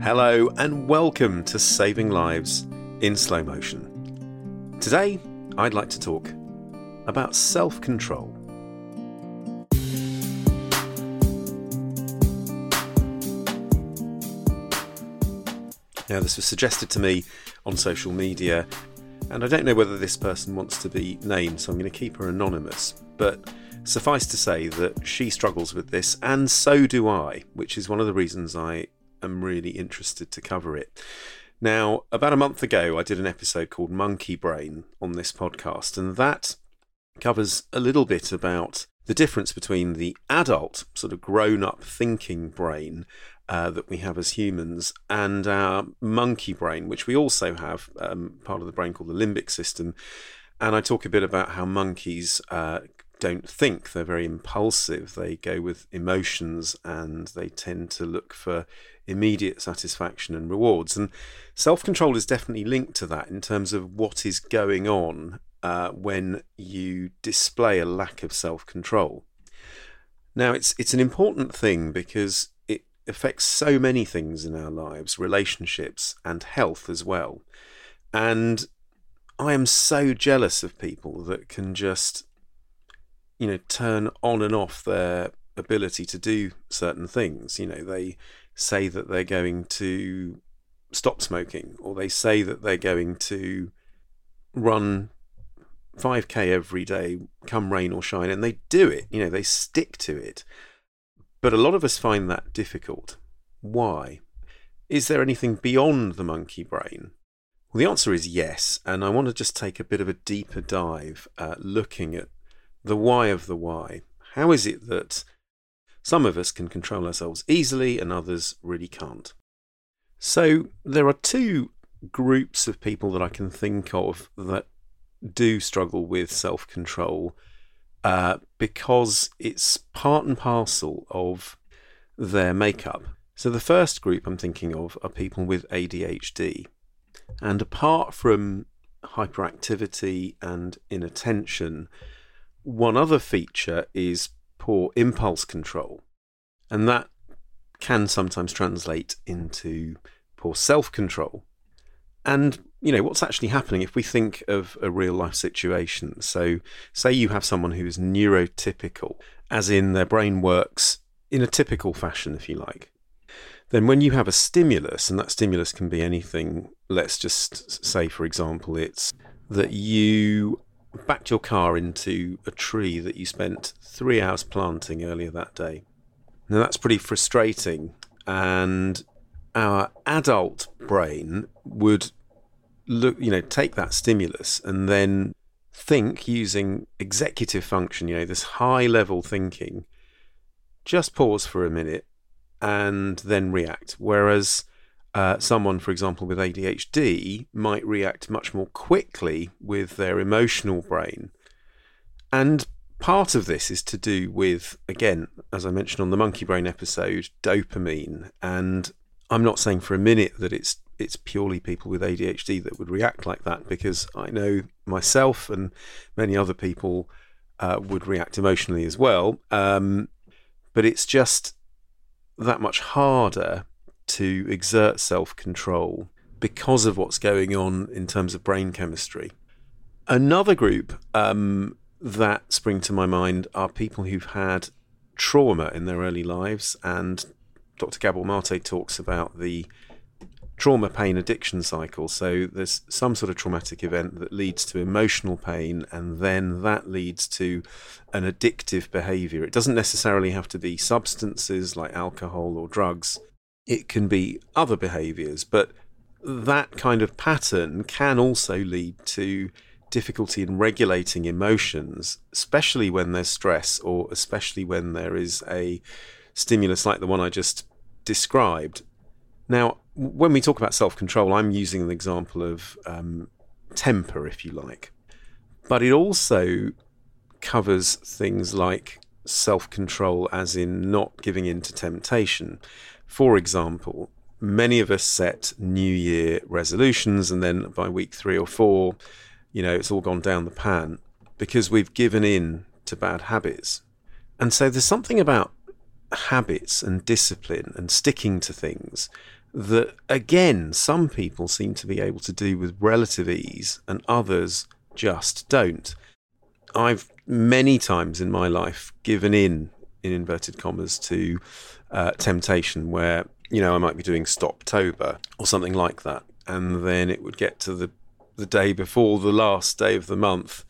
Hello and welcome to Saving Lives in Slow Motion. Today, I'd like to talk about self control. Now, this was suggested to me on social media, and I don't know whether this person wants to be named, so I'm going to keep her anonymous. But suffice to say that she struggles with this, and so do I, which is one of the reasons I am really interested to cover it. Now, about a month ago, I did an episode called Monkey Brain on this podcast, and that covers a little bit about the difference between the adult, sort of grown up thinking brain uh, that we have as humans and our monkey brain, which we also have um, part of the brain called the limbic system. And I talk a bit about how monkeys uh, don't think, they're very impulsive. They go with emotions and they tend to look for immediate satisfaction and rewards. And self control is definitely linked to that in terms of what is going on uh, when you display a lack of self control. Now, it's, it's an important thing because it affects so many things in our lives, relationships and health as well. And I am so jealous of people that can just, you know, turn on and off their ability to do certain things. You know, they say that they're going to stop smoking or they say that they're going to run 5k every day come rain or shine and they do it you know they stick to it. But a lot of us find that difficult. Why? Is there anything beyond the monkey brain? Well the answer is yes and i want to just take a bit of a deeper dive uh, looking at the why of the why. How is it that some of us can control ourselves easily, and others really can't. So, there are two groups of people that I can think of that do struggle with self control uh, because it's part and parcel of their makeup. So, the first group I'm thinking of are people with ADHD. And apart from hyperactivity and inattention, one other feature is poor impulse control. And that can sometimes translate into poor self control. And, you know, what's actually happening if we think of a real life situation? So, say you have someone who is neurotypical, as in their brain works in a typical fashion, if you like. Then, when you have a stimulus, and that stimulus can be anything, let's just say, for example, it's that you backed your car into a tree that you spent three hours planting earlier that day. Now, that's pretty frustrating. And our adult brain would look, you know, take that stimulus and then think using executive function, you know, this high level thinking, just pause for a minute and then react. Whereas uh, someone, for example, with ADHD might react much more quickly with their emotional brain. And part of this is to do with, again, as I mentioned on the monkey brain episode, dopamine. And I'm not saying for a minute that it's it's purely people with ADHD that would react like that, because I know myself and many other people uh, would react emotionally as well. Um, but it's just that much harder to exert self control because of what's going on in terms of brain chemistry. Another group um, that spring to my mind are people who've had trauma in their early lives, and Dr. Gabor Mate talks about the trauma pain addiction cycle. So there's some sort of traumatic event that leads to emotional pain, and then that leads to an addictive behavior. It doesn't necessarily have to be substances like alcohol or drugs, it can be other behaviors, but that kind of pattern can also lead to difficulty in regulating emotions, especially when there's stress or especially when there is a stimulus like the one I just described. Now, when we talk about self control, I'm using an example of um, temper, if you like, but it also covers things like self control, as in not giving in to temptation. For example, many of us set New Year resolutions, and then by week three or four, you know, it's all gone down the pan because we've given in to bad habits. And so there's something about habits and discipline and sticking to things that, again, some people seem to be able to do with relative ease and others just don't. I've many times in my life given in, in inverted commas, to uh, temptation where, you know, I might be doing Stoptober or something like that. And then it would get to the, the day before the last day of the month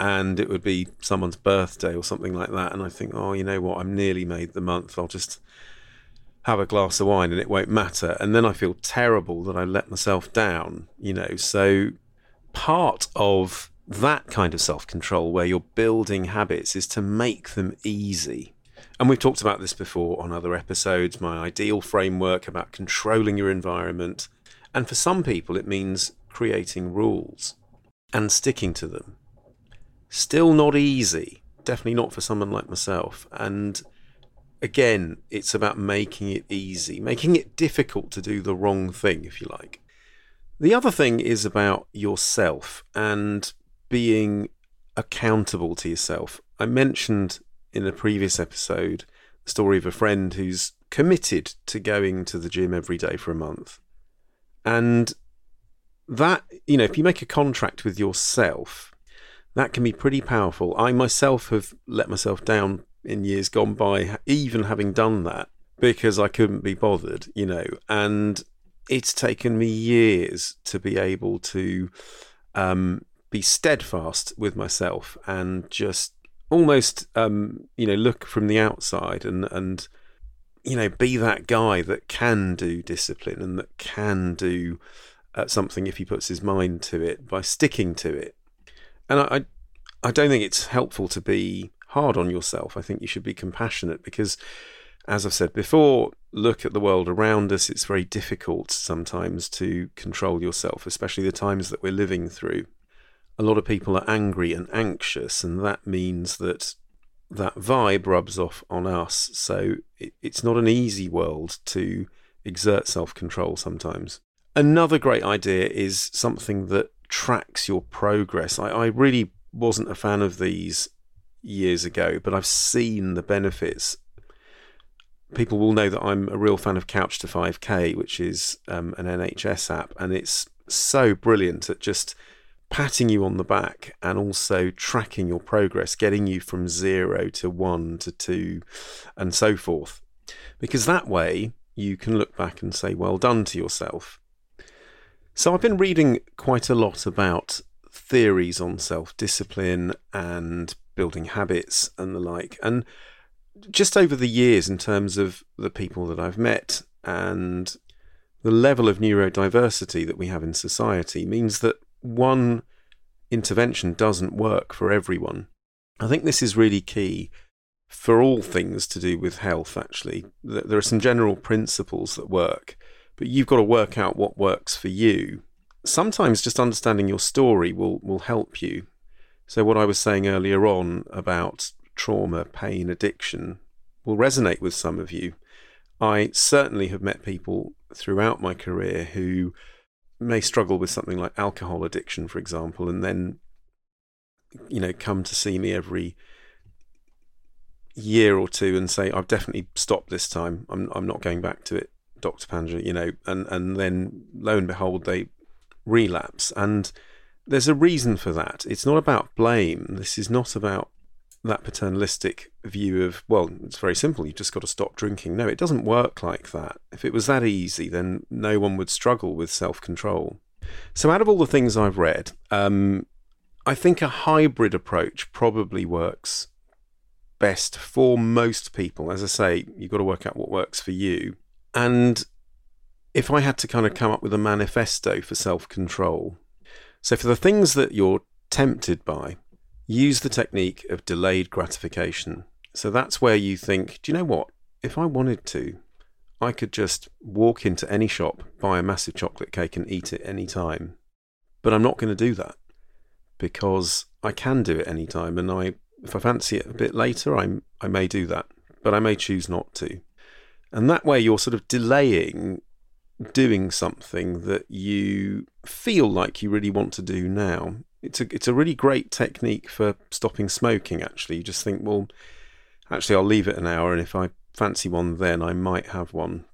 and it would be someone's birthday or something like that. And I think, oh, you know what? I'm nearly made the month. I'll just have a glass of wine and it won't matter. And then I feel terrible that I let myself down, you know. So part of that kind of self control where you're building habits is to make them easy. And we've talked about this before on other episodes my ideal framework about controlling your environment. And for some people, it means creating rules and sticking to them. Still not easy, definitely not for someone like myself. And again, it's about making it easy, making it difficult to do the wrong thing, if you like. The other thing is about yourself and being accountable to yourself. I mentioned in a previous episode the story of a friend who's committed to going to the gym every day for a month. And that, you know, if you make a contract with yourself, that can be pretty powerful. I myself have let myself down in years gone by, even having done that, because I couldn't be bothered, you know, and it's taken me years to be able to um, be steadfast with myself and just almost, um, you know, look from the outside and, and, you know, be that guy that can do discipline and that can do uh, something if he puts his mind to it by sticking to it. And I, I, I don't think it's helpful to be hard on yourself. I think you should be compassionate because, as I've said before, look at the world around us. It's very difficult sometimes to control yourself, especially the times that we're living through. A lot of people are angry and anxious, and that means that that vibe rubs off on us. So it, it's not an easy world to exert self control sometimes. Another great idea is something that tracks your progress. I, I really wasn't a fan of these years ago, but I've seen the benefits. People will know that I'm a real fan of Couch to 5K, which is um, an NHS app, and it's so brilliant at just patting you on the back and also tracking your progress, getting you from zero to one to two, and so forth. Because that way you can look back and say, well done to yourself. So I've been reading quite a lot about theories on self discipline and building habits and the like. And just over the years, in terms of the people that I've met and the level of neurodiversity that we have in society, means that one intervention doesn't work for everyone. I think this is really key for all things to do with health, actually. There are some general principles that work, but you've got to work out what works for you. Sometimes just understanding your story will, will help you so, what I was saying earlier on about trauma, pain, addiction will resonate with some of you. I certainly have met people throughout my career who may struggle with something like alcohol addiction, for example, and then, you know, come to see me every year or two and say, I've definitely stopped this time. I'm, I'm not going back to it, Dr. Panja, you know, and, and then lo and behold, they relapse. And there's a reason for that. It's not about blame. This is not about that paternalistic view of, well, it's very simple, you've just got to stop drinking. No, it doesn't work like that. If it was that easy, then no one would struggle with self control. So, out of all the things I've read, um, I think a hybrid approach probably works best for most people. As I say, you've got to work out what works for you. And if I had to kind of come up with a manifesto for self control, so for the things that you're tempted by, use the technique of delayed gratification. So that's where you think, do you know what? If I wanted to, I could just walk into any shop, buy a massive chocolate cake, and eat it any time. But I'm not going to do that because I can do it any time, and I, if I fancy it a bit later, I I may do that, but I may choose not to. And that way, you're sort of delaying doing something that you feel like you really want to do now it's a it's a really great technique for stopping smoking. Actually, you just think, well, actually, I'll leave it an hour, and if I fancy one, then I might have one,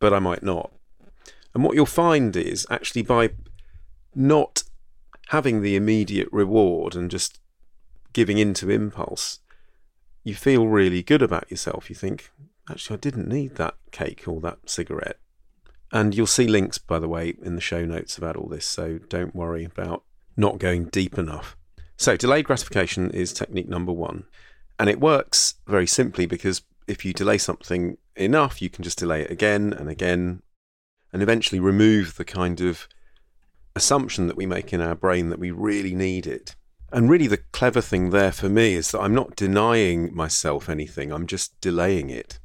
but I might not. And what you'll find is actually by not having the immediate reward and just giving into impulse, you feel really good about yourself. You think, actually, I didn't need that cake or that cigarette. And you'll see links, by the way, in the show notes about all this, so don't worry about not going deep enough. So, delayed gratification is technique number one. And it works very simply because if you delay something enough, you can just delay it again and again and eventually remove the kind of assumption that we make in our brain that we really need it. And really, the clever thing there for me is that I'm not denying myself anything, I'm just delaying it.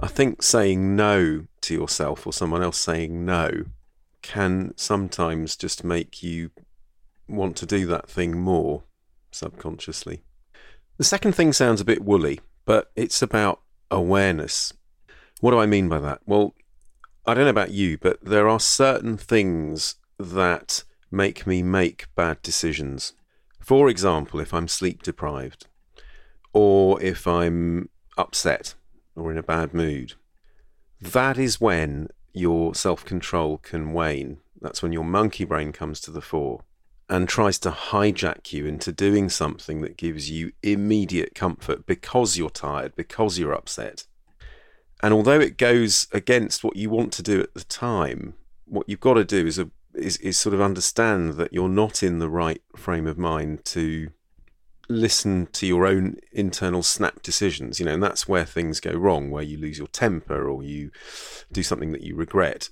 I think saying no to yourself or someone else saying no can sometimes just make you want to do that thing more subconsciously. The second thing sounds a bit woolly, but it's about awareness. What do I mean by that? Well, I don't know about you, but there are certain things that make me make bad decisions. For example, if I'm sleep deprived, or if I'm upset or in a bad mood, that is when your self control can wane. That's when your monkey brain comes to the fore and tries to hijack you into doing something that gives you immediate comfort because you're tired, because you're upset. And although it goes against what you want to do at the time, what you've got to do is, a, is, is sort of understand that you're not in the right frame of mind to listen to your own internal snap decisions, you know, and that's where things go wrong, where you lose your temper or you do something that you regret.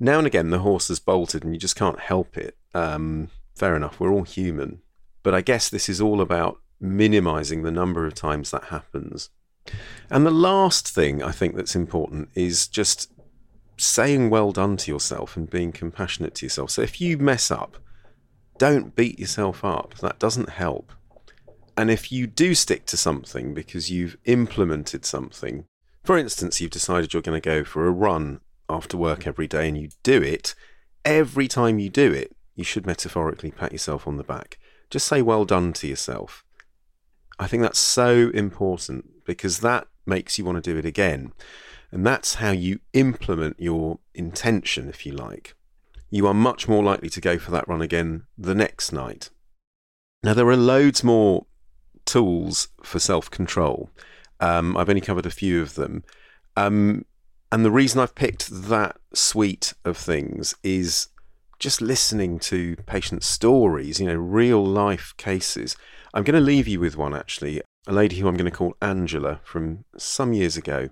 Now and again, the horse has bolted and you just can't help it. Um, fair enough, we're all human. But I guess this is all about minimizing the number of times that happens. And the last thing I think that's important is just saying well done to yourself and being compassionate to yourself. So if you mess up, don't beat yourself up. That doesn't help. And if you do stick to something because you've implemented something, for instance, you've decided you're going to go for a run after work every day and you do it, every time you do it, you should metaphorically pat yourself on the back. Just say well done to yourself. I think that's so important because that makes you want to do it again. And that's how you implement your intention, if you like. You are much more likely to go for that run again the next night. Now, there are loads more tools for self control. Um, I've only covered a few of them. Um, and the reason I've picked that suite of things is just listening to patient stories, you know, real life cases. I'm going to leave you with one actually, a lady who I'm going to call Angela from some years ago.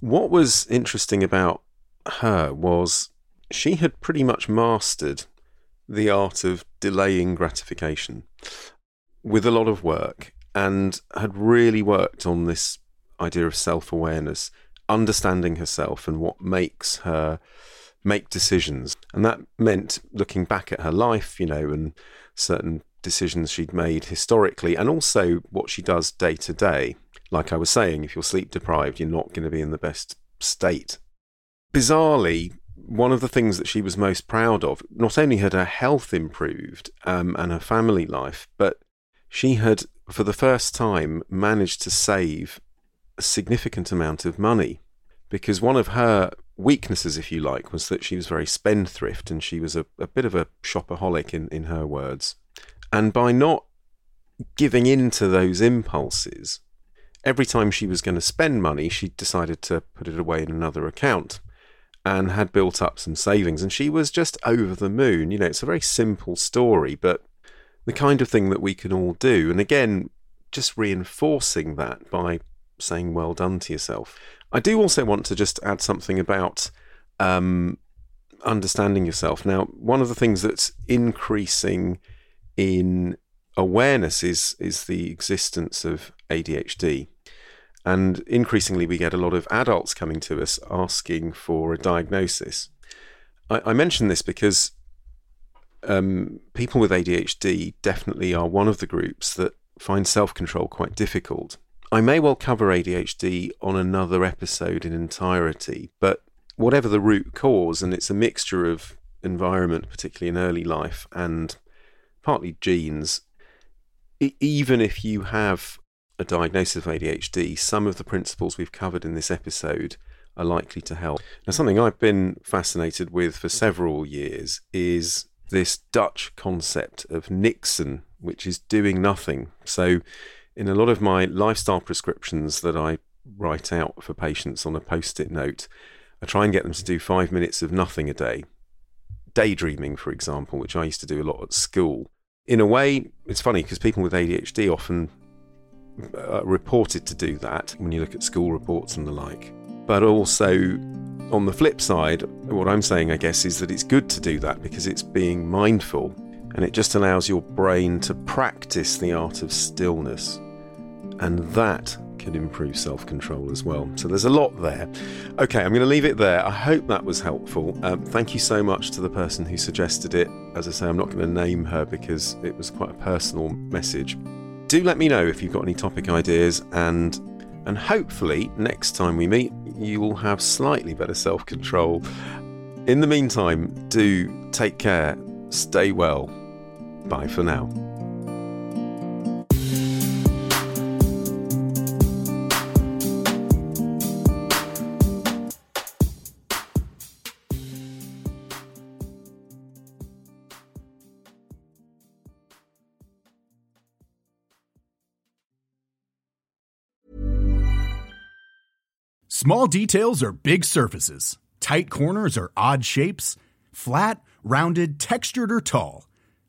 What was interesting about her was she had pretty much mastered the art of delaying gratification with a lot of work and had really worked on this idea of self awareness, understanding herself and what makes her make decisions. And that meant looking back at her life, you know, and certain decisions she'd made historically, and also what she does day to day. Like I was saying, if you're sleep deprived, you're not going to be in the best state. Bizarrely, one of the things that she was most proud of, not only had her health improved um, and her family life, but she had, for the first time, managed to save a significant amount of money because one of her weaknesses, if you like, was that she was very spendthrift and she was a, a bit of a shopaholic, in, in her words. And by not giving in to those impulses, every time she was going to spend money, she decided to put it away in another account and had built up some savings. And she was just over the moon. You know, it's a very simple story, but the kind of thing that we can all do. And again, just reinforcing that by saying well done to yourself. I do also want to just add something about um, understanding yourself. Now, one of the things that's increasing in awareness is is the existence of ADHD. And increasingly, we get a lot of adults coming to us asking for a diagnosis. I, I mention this because um, people with ADHD definitely are one of the groups that find self control quite difficult. I may well cover ADHD on another episode in entirety, but whatever the root cause, and it's a mixture of environment, particularly in early life, and partly genes, even if you have a diagnosis of ADHD, some of the principles we've covered in this episode are likely to help. Now, something I've been fascinated with for several years is this Dutch concept of niksen, which is doing nothing. So, in a lot of my lifestyle prescriptions that I write out for patients on a post it note, I try and get them to do five minutes of nothing a day. Daydreaming, for example, which I used to do a lot at school. In a way, it's funny because people with ADHD often uh, reported to do that when you look at school reports and the like. But also, on the flip side, what I'm saying, I guess, is that it's good to do that because it's being mindful and it just allows your brain to practice the art of stillness. And that can improve self control as well. So there's a lot there. Okay, I'm going to leave it there. I hope that was helpful. Um, thank you so much to the person who suggested it. As I say, I'm not going to name her because it was quite a personal message. Do let me know if you've got any topic ideas and and hopefully next time we meet you will have slightly better self-control. In the meantime, do take care, stay well. Bye for now. Small details are big surfaces. Tight corners are odd shapes. Flat, rounded, textured, or tall.